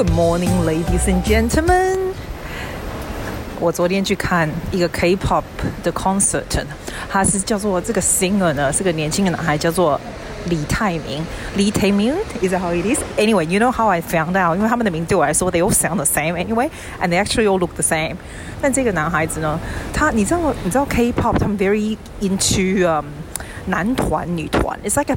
Good morning, ladies and gentlemen. 我昨天去看一个 K-pop 的 concert，他是叫做这个 singer 呢，是个年轻的男孩，叫做李泰民。李泰民，is that how it is? Anyway, you know how I found out？因为他们的名对我来说，they all sound the same anyway, and they actually all look the same. 但这个男孩子呢，他你知道你知道 K-pop 他们 very into、um, 男团女团，it's like a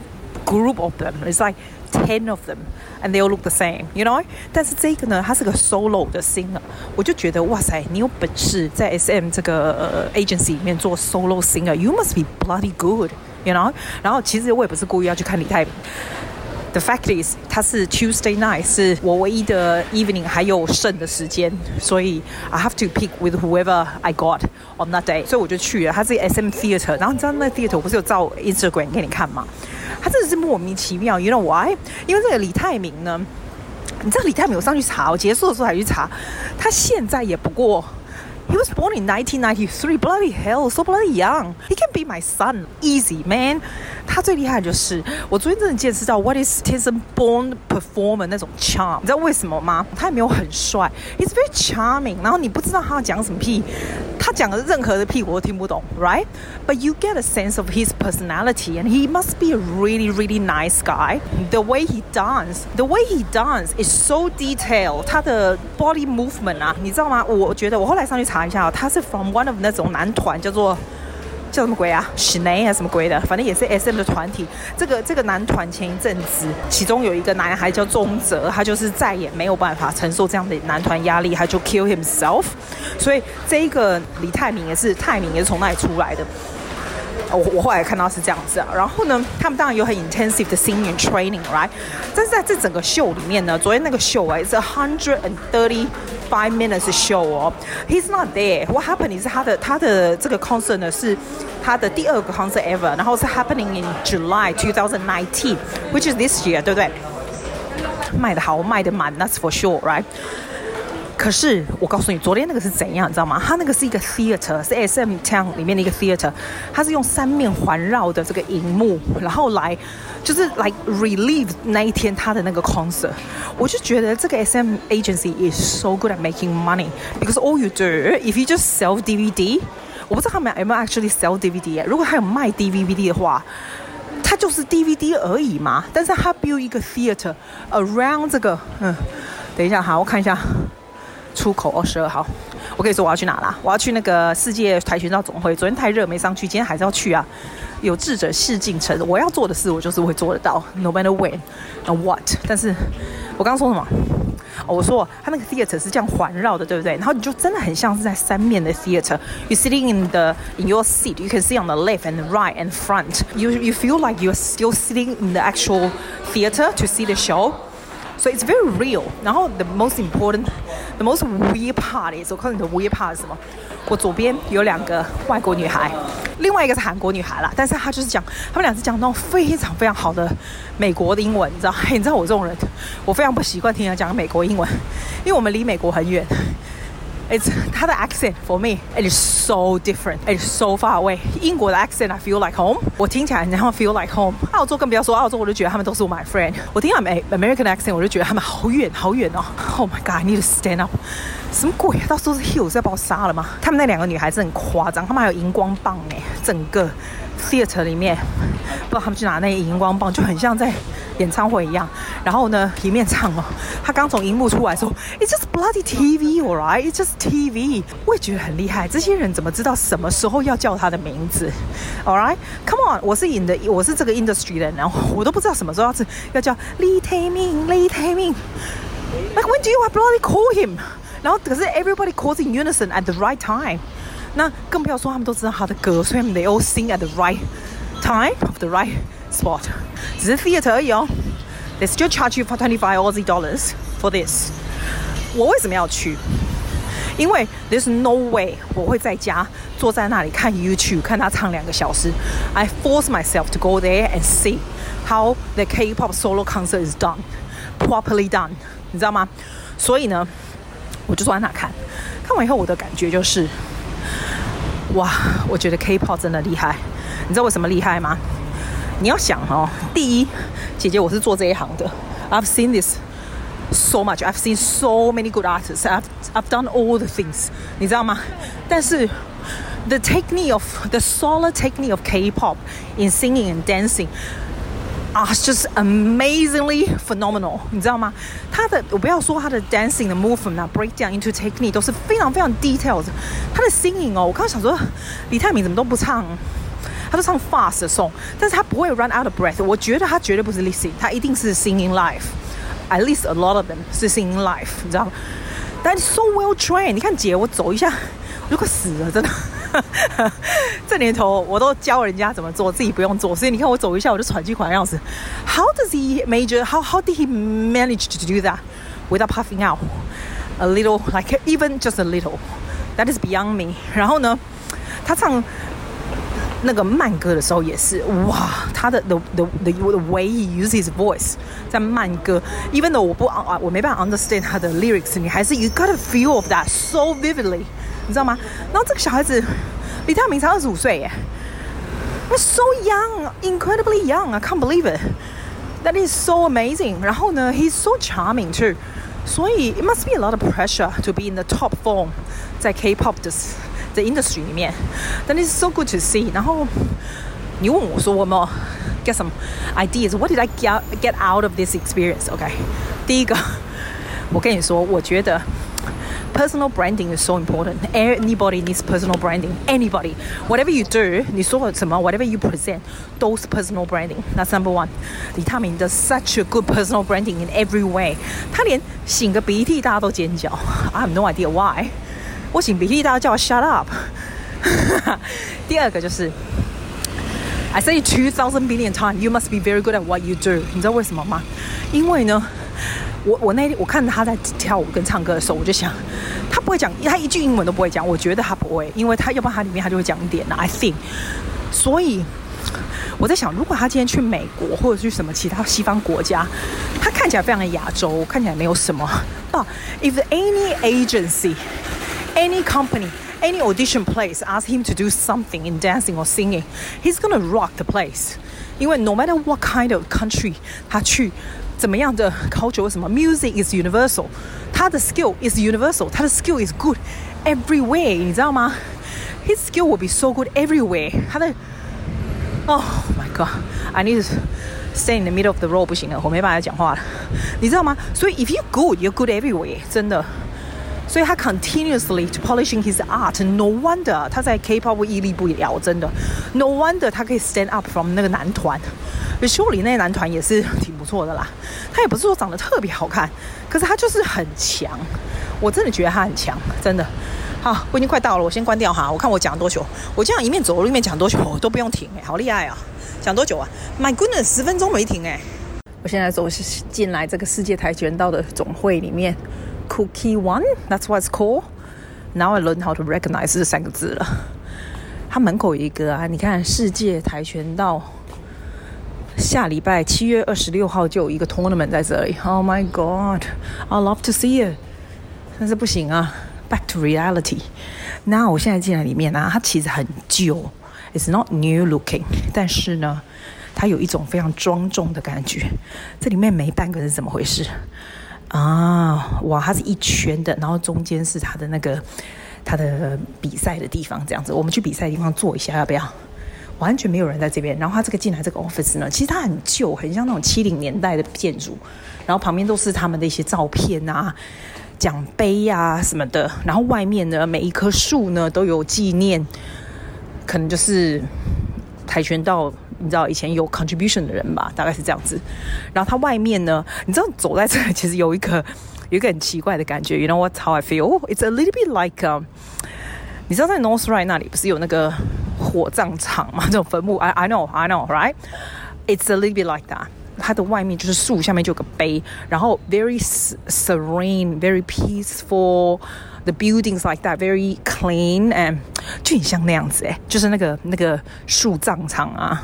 group of them. It's like ten of them, and they all look the same, you know. 但是这个呢，他是个 solo 的 singer，我就觉得哇塞，你有本事在 SM 这个、呃、agency 里面做 solo singer，you must be bloody good, you know。然后其实我也不是故意要去看李泰民。 The fact is，他是 Tuesday night，是我唯一的 evening 还有剩的时间，所以 I have to pick with whoever I got on that day，所以我就去了。他是 SM Theatre，然后你知道那 theatre 我不是有照 Instagram 给你看吗？他真的是莫名其妙，you know why？因为这个李泰民呢，你知道李泰民，我上去查，我结束的时候还去查，他现在也不过。He was born in 1993. Bloody hell, so bloody young. He can be my son. Easy, man. 他最厉害的就是，我昨天真的见识到 what is Tism born performer 那种 charm。你知道为什么吗？他也没有很帅，He's very charming。然后你不知道他要讲什么屁，他讲的任何的屁我都听不懂，right? But you get a sense of his personality, and he must be a really, really nice guy. The way he dance, the way he dance is so detailed. 他的 body movement 啊，你知道吗？我觉得我后来上去 查。一下，他是 from one of 那种男团，叫做叫什么鬼啊 SHINE 啊什么鬼的？反正也是 SM 的团体。这个这个男团前一阵子，其中有一个男孩叫宗泽，他就是再也没有办法承受这样的男团压力，他就 kill himself。所以这一个李泰明也是泰明，也是从那里出来的。我我后来看到是这样子啊，然后呢，他们当然有很 intensive 的 singing training，right？但是在这整个秀里面呢，昨天那个秀哎，是 hundred and thirty five minutes show 哦，he's not there。What happened 是他的他的这个 concert 呢是他的第二个 concert ever，然后是 happening in July two thousand nineteen，which is this year，对不对？卖得好，卖得满，that's for sure，right？ 可是我告诉你，昨天那个是怎样，你知道吗？它那个是一个 theater，是 SM Town 里面的一个 theater，它是用三面环绕的这个荧幕，然后来就是来 relieve 那一天他的那个 concert。我就觉得这个 SM agency is so good at making money because all you do if you just sell DVD，我不知道他们有没有 actually sell DVD。如果他有卖 DVD 的话，它就是 DVD 而已嘛。但是他 build 一个 theater around 这个，嗯，等一下哈，我看一下。出口二十二号，我跟你说我要去哪啦？我要去那个世界跆拳道总会。昨天太热没上去，今天还是要去啊。有志者事竟成，我要做的事我就是会做得到，no matter when and what。但是我刚刚说什么？哦，我说他那个 theater 是这样环绕的，对不对？然后你就真的很像是在三面的 theater。You sitting in the in your seat, you can see on the left and right and front. You you feel like you're still sitting in the actual theater to see the show. 所以 it's very real. 然后 the most important. The most weird part is，我告诉你的 weird part 是什么？我左边有两个外国女孩，另外一个是韩国女孩啦。但是她就是讲，她们俩是讲那种非常非常好的美国的英文，你知道？你知道我这种人，我非常不习惯听人讲美国英文，因为我们离美国很远。It's 他的 accent for me it is so different, it is so far away. 英国的 accent I feel like home，我听起来然后 feel like home。澳洲更不要说，澳洲我就觉得他们都是我 my friend。我听到美 American accent 我就觉得他们好远好远哦。Oh my god, I need to stand up。什么鬼啊？到时候是 Hills 要把我杀了吗？他们那两个女孩子很夸张，他们还有荧光棒哎，整个 theater 里面不知道他们去拿那个荧光棒，就很像在。演唱会一样，然后呢，一面唱哦。他刚从荧幕出来说，It's just bloody TV, alright? It's just TV。我也觉得很厉害，这些人怎么知道什么时候要叫他的名字？Alright, come on，我是 in 的，我是这个 industry 的，然后我都不知道什么时候要要叫李泰民，李泰民。Like when do you have bloody call him？然后可是 everybody calls in unison at the right time。那更不要说他们都知道他的歌，所以 they all sing at the right time of the right spot。只是 theater 而已哦，they still charge you for twenty five Aussie dollars for this。我为什么要去？因为 there's no way 我会在家坐在那里看 YouTube 看他唱两个小时。I force myself to go there and see how the K-pop solo concert is done properly done，你知道吗？所以呢，我就坐在那看。看完以后，我的感觉就是， 哇，我觉得 K-pop 真的厉害。你知道为什么厉害吗？你要想哦，第一，姐姐我是做这一行的，I've seen this so much. I've seen so many good artists. I've I've done all the things. 你知道吗？但是 the technique of the solid technique of K-pop in singing and dancing 啊 just amazingly phenomenal. 你知道吗？他的我不要说他的 dancing 的 movement，break down into technique 都是非常非常 detailed。他的 singing 哦，我刚刚想说李泰民怎么都不唱。他都唱 fast song，但是他不会 run out of breath。我觉得他绝对不是 lip-sync，他一定是 singing live。At least a lot of them 是 singing live，你知道吗？但 so well trained。你看姐，我走一下我就快死了，真的。这年头我都教人家怎么做，自己不用做。所以你看我走一下我就喘气喘的样子。How does he major? How how did he manage to do that without puffing out a little, like even just a little? That is beyond me。然后呢，他唱。那个慢歌的时候也是哇，他的 the the the the way he uses his voice 在慢歌，even though 我不啊我没办法 understand 他的 lyrics，你还是 you got a feel of that so vividly， 你知道吗？然后这个小孩子李泰民才二十五岁耶，so young，incredibly young，I can't believe it，that is so amazing。然后呢，he's so charming too，所以 it must be a lot of pressure to be in the top form 在 K-pop 的。在 industry 里面，但 it's so good to see。然后你问我说我们 get some ideas？What did I get get out of this experience？OK，第一个，我跟你说，我觉得 personal branding is so important。Anybody needs personal branding。Anybody，whatever you do，你说什么，whatever you present，都是 personal branding。That's number one。李泰民 does such a good personal branding in every way。他连擤个鼻涕大家都尖叫。I have no idea why。我擤鼻涕，大家叫我 shut up。第二个就是，I say two thousand billion times, you must be very good at what you do。你知道为什么吗？因为呢， 我我那天我看他在跳舞跟唱歌的时候，我就想，他不会讲，他一句英文都不会讲。我觉得他不会，因为他要不然他里面他就会讲一点。I think，所以我在想，如果他今天去美国或者去什么其他西方国家，他看起来非常的亚洲，看起来没有什么。But if any agency any company, any audition place ask him to do something in dancing or singing, he's gonna rock the place. 因为 no matter what kind of country 他去，怎么样的 culture 什么 music is universal，他的 skill is universal，他的 skill is good everywhere，你知道吗？His skill will be so good everywhere。他的，Oh my God，I need to stay in the middle of the road 不行了，我没办法讲话了，你知道吗？所以 if you good, you're good everywhere，真的。所以他 continuously to polishing his art. No wonder 他在 K-pop 屹立不摇，真的。No wonder 他可以 stand up from 那个男团。 修理那男团也是 挺不错的啦。他也不是说长得特别好看，可是他就是很强。我真的觉得他很强，真的。好，我已经快到了，我先关掉哈。我看我讲多久？我这样一面走一面讲多久都不用停哎，好厉害啊！讲多久啊？My goodness，十分钟没停哎。我现在走进来这个世界跆拳道的总会里面。Cookie One，that's what it's called. Now I learn how to recognize 这三个字了。它门口有一个啊，你看世界跆拳道，下礼拜七月二十六号就有一个 tournament 在这里。Oh my God，I love to see it。但是不行啊，Back to reality。那我现在进来里面啊，它其实很旧，It's not new looking，但是呢，它有一种非常庄重的感觉。这里面没半个是怎么回事？啊，哇，它是一圈的，然后中间是它的那个它的比赛的地方，这样子。我们去比赛的地方坐一下，要不要？完全没有人在这边。然后他这个进来这个 office 呢，其实它很旧，很像那种七零年代的建筑。然后旁边都是他们的一些照片啊、奖杯啊什么的。然后外面呢，每一棵树呢都有纪念，可能就是跆拳道。你知道以前有 contribution 的人吧？大概是这样子。然后它外面呢，你知道走在这里其实有一个有一个很奇怪的感觉。You know what? How I feel? It's a little bit like、um, 你知道在 North Ride 那里不是有那个火葬场吗？这种坟墓。I I know, I know, right? It's a little bit like that. 它的外面就是树，下面就有个碑，然后 very serene, very peaceful. The buildings like that, very clean and 就很像那样子诶，就是那个那个树葬场啊，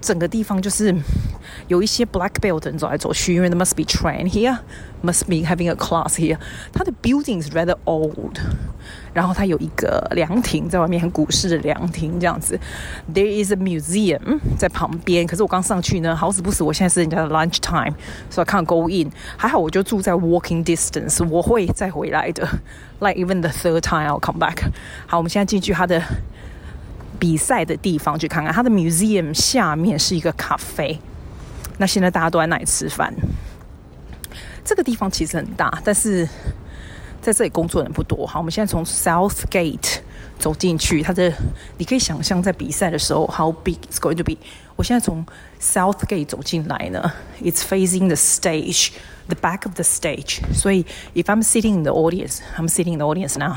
整个地方就是 有一些 black belt 的人走来走去，因为 they must be trained here, must be having a class here. 它的 building is rather old. 然后它有一个凉亭在外面，很古式的凉亭这样子。There is a museum 在旁边，可是我刚上去呢，好死不死，我现在是人家的 lunch time，所以 I can't go in。还好我就住在 walking distance，我会再回来的。Like even the third time I'll come back。好，我们现在进去它的比赛的地方去看看，它的 museum 下面是一个咖啡。 那现在大家都在那里吃饭。这个地方其实很大，但是在这里工作人不多。好，我们现在从 South Gate 走进去，它的你可以想象在比赛的时候，how big it's going to be。我现在从 South Gate 走进来呢，it's facing the stage, the back of the stage。所以，if I'm sitting in the audience, I'm sitting in the audience now。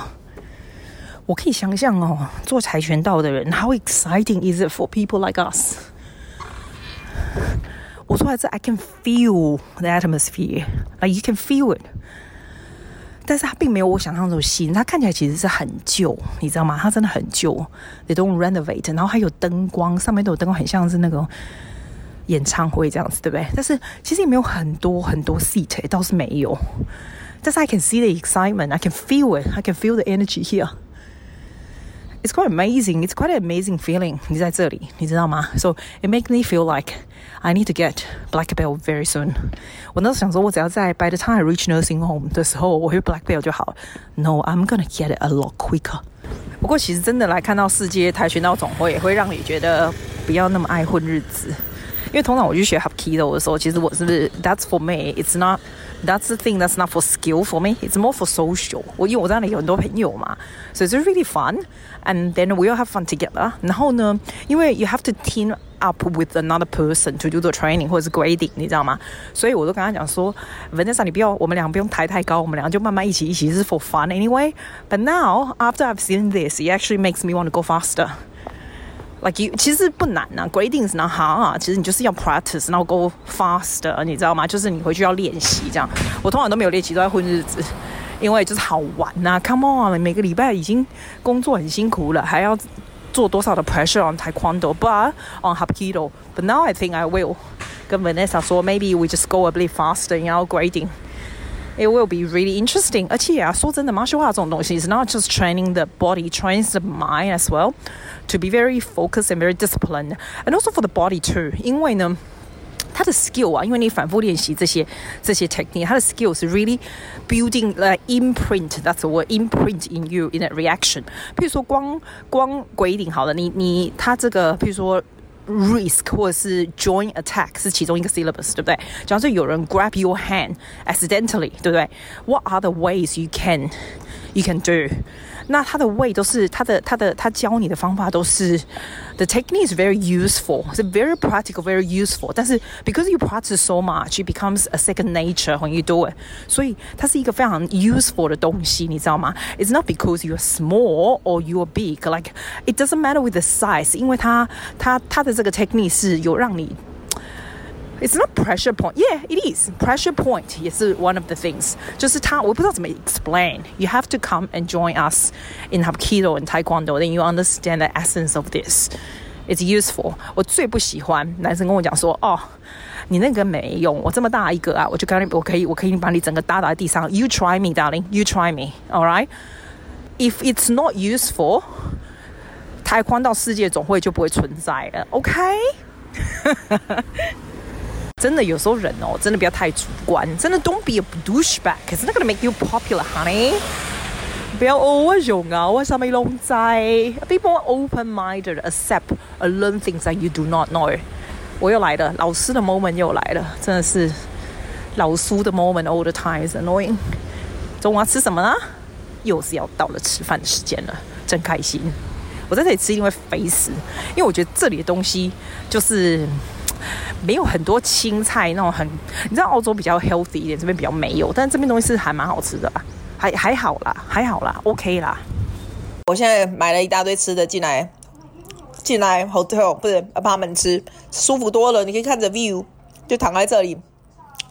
我可以想象哦，做跆拳道的人，how exciting is it for people like us？我说来这，I can feel the atmosphere, like you can feel it。但是它并没有我想象中新，它看起来其实是很旧，你知道吗？它真的很旧，they don't renovate。然后还有灯光，上面都有灯光，很像是那个演唱会这样子，对不对？但是其实也没有很多很多 seat，倒是没有。但是 I can see the excitement, I can feel it, I can feel the energy here. It's quite amazing. It's quite an amazing feeling. 你在这里，你知道吗？So it makes me feel like I need to get black belt very soon. 我那时候想说，我只要在 by the time I reach nursing home 的时候，我会 black belt 就好。No, I'm gonna get it a lot quicker. 不过其实真的来看到世界跆拳道总会，也会让你觉得不要那么爱混日子。因为通常我去学 Hapkido 的时候，其实我是不是 That's for me. It's not. That's the thing. That's not for skill for me. It's more for social. 我因为我在那里有很多朋友嘛，所以就是 really fun. And then we all have fun together. 然后呢，因为 you have to team up with another person to do the training 或者是 grading，你知道吗？所以我都跟他讲说，Vanessa，你不要，我们两个不用抬太高，我们两个就慢慢一起一起，是 for fun anyway. But now after I've seen this, it actually makes me want to go faster. Like you, 其实不难呐，grading is not hard 啊，其实你就是要 practice，然后 go faster，你知道吗？就是你回去要练习这样。我通常都没有练习，都在混日子，因为就是好玩呐。Come on，每个礼拜已经工作很辛苦了，还要做多少的 pressure on taekwondo，but on hapkido。But now I think I will 跟 Vanessa 说，maybe we just go a bit faster in our grading。It will be really interesting。而且啊，说真的，martial art 这种东西，is not just training the body，trains the mind as well。To be very focused and very disciplined, and also for the body too. 因为呢，它的 skill 啊，因为你反复练习这些这些 technique，它的 skill 是 really building the imprint. That's the word imprint in you in a reaction. 譬如说光光 grading 好了，你你它这个譬如说 risk 或者是 joint attack 是其中一个 syllabus，对不对？假如说有人 grab your hand accidentally，对不对？What are the ways you can you can do? 那他的 way 都是他的他的他教你的方法都是 the technique is very useful, it's very practical, very useful. 但是 because you practice so much, it becomes a second nature when you do it. 所以它是一个非常 useful 的东西，你知道吗？It's not because you're small or you're big, like it doesn't matter with the size. 因为它它它的这个 technique 是有让你 It's not pressure point. Yeah, it is. Pressure point 也是 one of the things. 就是它，我不知道怎么 explain. You have to come and join us in Hapkido and Taekwondo, then you understand the essence of this. It's useful. 我最不喜欢男生跟我讲说，哦，你那个没用，我这么大一个啊，我就跟你，我可以，我可以把你整个打倒在地上。You try me, darling. You try me. All right. If it's not useful, Taekwondo 世界总会就不会存在了。OK. 真的有时候人哦，真的不要太主观。真的，don't be a douchebag，可是那个 make you popular，honey。不要哦，我用啊，我上面拢在。Be more open-minded, accept, and learn things that you do not know。我又来了，老师的 moment 又来了，真的是老苏的 moment all the time is annoying。中午要吃什么呢？又是要到了吃饭的时间了，真开心。我在这里吃，因为肥死，因为我觉得这里的东西就是。没有很多青菜那种很，你知道澳洲比较 healthy 一点，这边比较没有，但是这边东西是还蛮好吃的吧，还还好啦，还好啦，OK 啦。我现在买了一大堆吃的进来，进来 hotel 不是帮他们吃，舒服多了。你可以看着 view，就躺在这里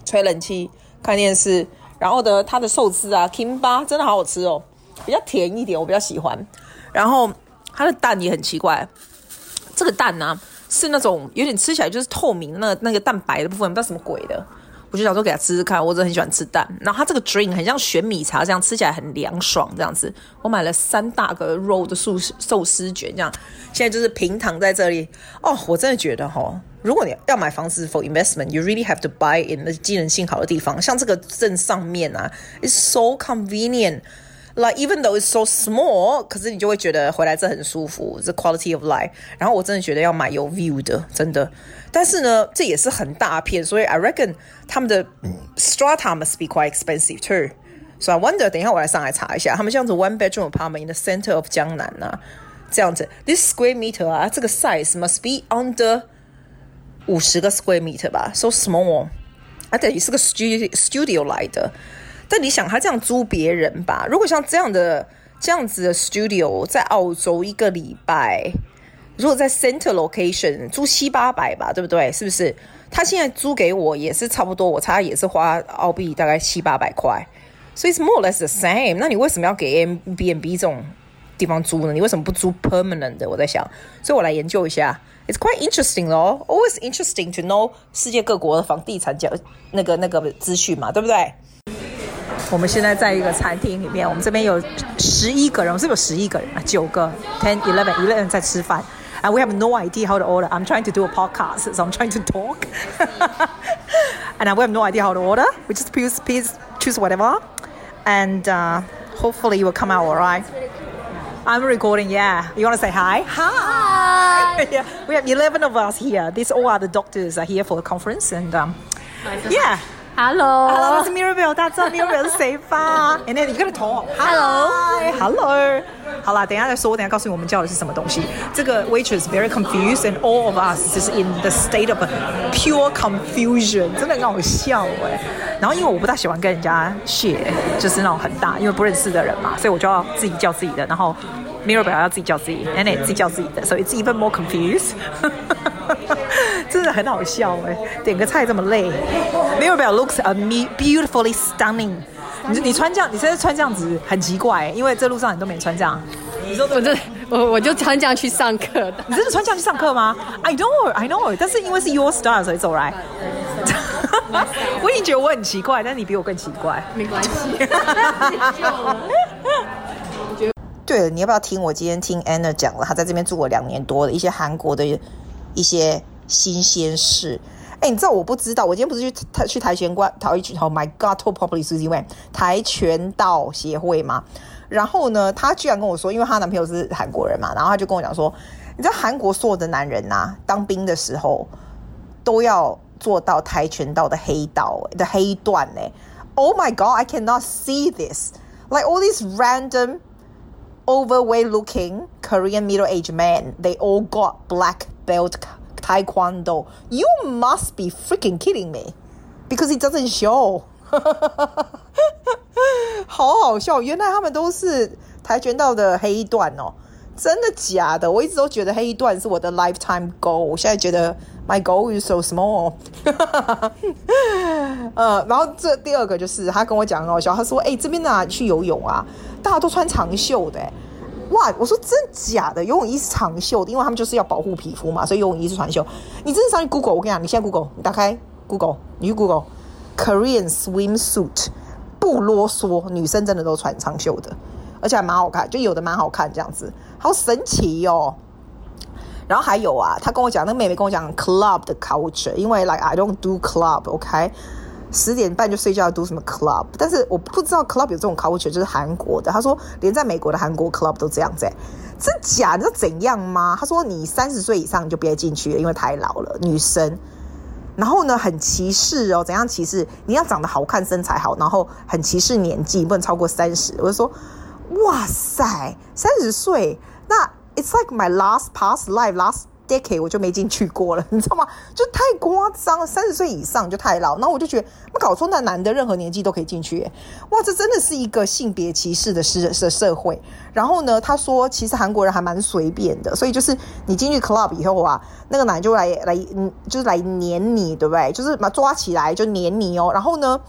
吹冷气看电视，然后的它的寿司啊，Kimba 真的好好吃哦，比较甜一点，我比较喜欢。然后它的蛋也很奇怪，这个蛋呢、是那种有点吃起来就是透明那个那个蛋白的部分，不知道什么鬼的。我就想说给他吃吃看，我真的很喜欢吃蛋。然后它这个 drink 很像玄米茶这样，吃起来很凉爽这样子。我买了三大个肉的寿寿司卷，这样现在就是平躺在这里。哦，我真的觉得哈，如果你要买房子 for investment，you really have to buy in 那机能性好的地方，像这个镇上面啊，it's so convenient。Like even though it's so small，可是你就会觉得回来这很舒服，这 quality of life。然后我真的觉得要买有 view 的，真的。但是呢，这也是很大片，所以 I reckon 他们的 strata must be quite expensive too。So I wonder，等一下我来上来查一下，他们这样子 one bedroom apartment in the center of 江南啊，这样子 this square meter 啊，这个 size must be under 五十个 square meter 吧，so small。啊，等于是个 studio studio 来的。 但你想，他这样租别人吧？如果像这样的这样子的 studio 在澳洲一个礼拜，如果在 center location 租七八百吧，对不对？是不是？他现在租给我也是差不多，我猜也是花澳币大概七八百块，所以是 more or less the same。那你为什么要给 M B N B 这种地方租呢？你为什么不租 permanent 的？我在想，所以我来研究一下。It's quite interesting 咯，always interesting to know 世界各国的房地产讲那个那个资讯嘛，对不对？我们现在在一个餐厅里面，我们这边有十一个人，我们是不是有十一个人啊？九个，ten, eleven, eleven 在吃饭。And we have no idea how to order. I'm trying to do a podcast, so I'm trying to talk. And we have no idea how to order. We just please, please choose whatever. And uh, hopefully it will come out all right. I'm recording, yeah. You want to say hi? Hi! yeah, we have 11 of us here. These all are the doctors are here for the conference. And um, yeah. Hello，Hello，我是 Mirabelle，大家知道 Mirabelle 是谁吧？And then 你跟着同，Hello，Hello，好啦，等一下再说，我等一下告诉你我们叫的是什么东西。这个 waitress very confused and all of us 就是 in the state of pure confusion，真的很好笑哎。然后因为我不大喜欢跟人家 share，就是那种很大，因为不认识的人嘛，所以我就要自己叫自己的。然后 Mirabelle 要自己叫自己，and then 自己叫自己的，所以 it's even more confused。很好笑哎，点个菜这么累。Mirabelle looks a beautifully stunning。你你穿这样，你现在穿这样子很奇怪，因为这路上你都没穿这样。你说我这我我就穿这样去上课的。你真的穿这样去上课吗？I know, I know。但是因为是 your style，所以走来。我已经觉得我很奇怪，但是你比我更奇怪。没关系。对了，你要不要听我今天听 Anna 讲了？她在这边住了两年多的一些韩国的一些。新鲜事，哎，你知道我不知道，我今天不是去台去跆拳馆，跆拳，Oh my God，told probably 是因为跆拳道协会嘛。然后呢，她居然跟我说，因为她男朋友是韩国人嘛，然后她就跟我讲说，你知道韩国所有的男人呐、当兵的时候都要做到跆拳道的黑道的黑段呢。Oh my God，I cannot see this，like all these random overweight-looking Korean middle-aged men，they all got black belt。Taekwondo, you must be freaking kidding me, because it doesn't show. 好好笑，原来他们都是跆拳道的黑段哦，真的假的？我一直都觉得黑段是我的 lifetime goal，我现在觉得 my goal is so small。呃，然后这第二个就是他跟我讲很好笑，他说：“哎，这边呢去游泳啊，大家都穿长袖的。”哇！我说真假的，游泳衣是长袖的，因为他们就是要保护皮肤嘛，所以游泳衣是长袖。你真的上去 Google，我跟你讲，你现在 Google，你打开 Google，你去 Google Korean swimsuit，不啰嗦，女生真的都穿长袖的，而且还蛮好看，就有的蛮好看这样子，好神奇哦。然后还有啊，他跟我讲，那个妹妹跟我讲 club 的 culture，因为 like I don't do club，OK？十点半就睡觉，读什么 club？但是我不知道 club 有这种 culture，就是韩国的。他说连在美国的韩国 club 都这样子，真假？你知道怎样吗？他说你三十岁以上你就别进去了，因为太老了，女生。然后呢，很歧视哦，怎样歧视？你要长得好看，身材好，然后很歧视年纪，不能超过三十。我就说，哇塞，三十岁，那 it's like my last past life last。Decade 我就没进去过了，你知道吗？就太夸张了，三十岁以上就太老。然后我就觉得，搞错，那男的任何年纪都可以进去，哇，这真的是一个性别歧视的社社会。然后呢，他说其实韩国人还蛮随便的，所以就是你进去 club 以后啊，那个男就来来嗯，就是来黏你，对不对？就是把抓起来就黏你哦。然后呢，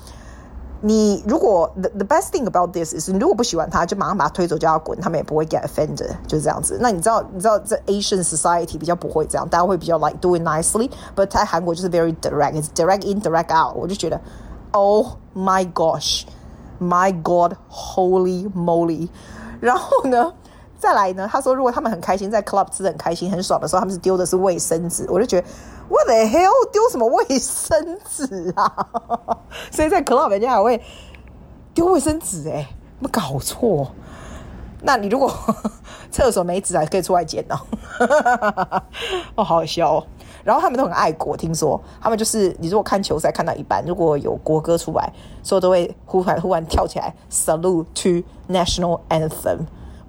你如果 the the best thing about this is 你如果不喜欢他，就马上把他推走，叫他滚，他们也不会 get offended，就是这样子。那你知道，你知道这 Asian society 比较不会这样，大家会比较 like do it nicely，but 在韩国就是 very direct，it's direct in direct out。我就觉得，oh my gosh，my god，holy moly。然后呢， 再来呢，他说如果他们很开心，在 club 吃的很开心很爽的时候，他们是丢的是卫生纸，我就觉得。What the hell？丢什么卫生纸啊？所以在 club 人家还会丢卫生纸哎、欸，没搞错。那你如果 厕所没纸还可以出来捡哦。哦，好笑哦。然后他们都很爱国，听说他们就是你如果看球赛看到一半，如果有国歌出来，所有都会忽然忽然跳起来 salute to national anthem。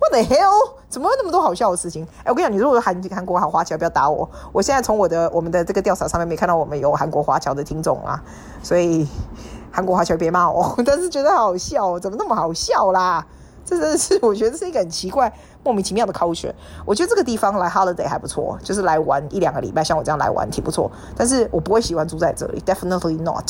What the hell？怎么会那么多好笑的事情？哎，我跟你讲，你如果韩韩国好华侨，不要打我。我现在从我的我们的这个调查上面没看到我们有韩国华侨的听众啊，所以韩国华侨别骂我。但是觉得好笑，怎么那么好笑啦？这真的是我觉得是一个很奇怪、莫名其妙的科学。我觉得这个地方来 holiday 还不错，就是来玩一两个礼拜，像我这样来玩挺不错。但是我不会喜欢住在这里，definitely not，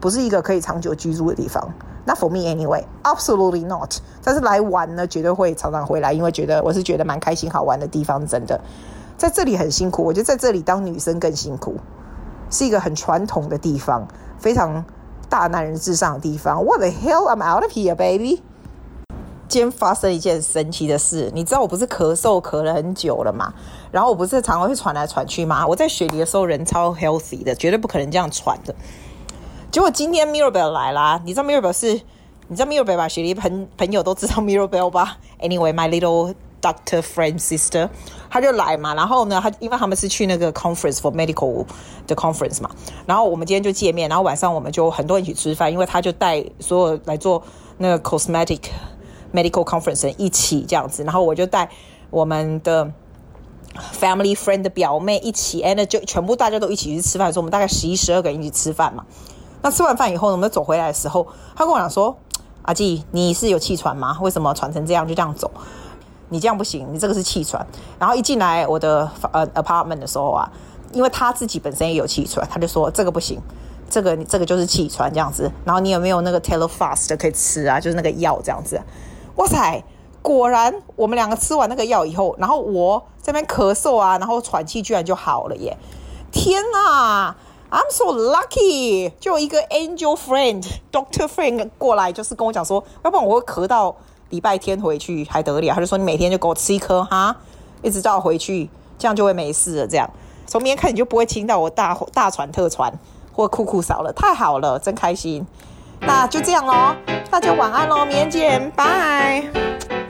不是一个可以长久居住的地方。Not for me anyway, absolutely not。但是来玩呢，绝对会常常回来，因为觉得我是觉得蛮开心、好玩的地方。真的，在这里很辛苦，我觉得在这里当女生更辛苦，是一个很传统的地方，非常大男人至上的地方。What the hell? I'm out of here, baby。今天发生一件神奇的事，你知道我不是咳嗽咳了很久了嘛？然后我不是常常会传来传去吗？我在雪梨的时候人超 healthy 的，绝对不可能这样喘的。结果今天 Mirabelle 来啦，你知道 Mirabelle 是，你知道 Mirabelle 吧？雪梨朋朋友都知道 Mirabelle 吧？Anyway，my little doctor friend sister，他就来嘛。然后呢，他因为他们是去那个 conference for medical 的 conference 嘛。然后我们今天就见面，然后晚上我们就很多人一起吃饭，因为他就带所有来做那个 cosmetic medical conference 一起这样子。然后我就带我们的 family friend 的表妹一起，哎，那就全部大家都一起去吃饭所以，我们大概十一十二个人一起吃饭嘛。那吃完饭以后呢，我们走回来的时候，他跟我讲说：“阿季，你是有气喘吗？为什么喘成这样就这样走？你这样不行，你这个是气喘。”然后一进来我的呃 apartment 的时候啊，因为他自己本身也有气喘，他就说：“这个不行，这个这个就是气喘这样子。”然后你有没有那个 Telfast 可以吃啊？就是那个药这样子。哇塞，果然我们两个吃完那个药以后，然后我这边咳嗽啊，然后喘气居然就好了耶！天啊！I'm so lucky，就一个 angel friend, doctor friend 过来，就是跟我讲说，要不然我会咳到礼拜天回去还得了？他就说你每天就给我吃一颗哈，一直到回去，这样就会没事了。这样从明天开始你就不会听到我大大喘特喘或酷酷少了，太好了，真开心。那就这样喽，大家晚安喽，明天见，拜。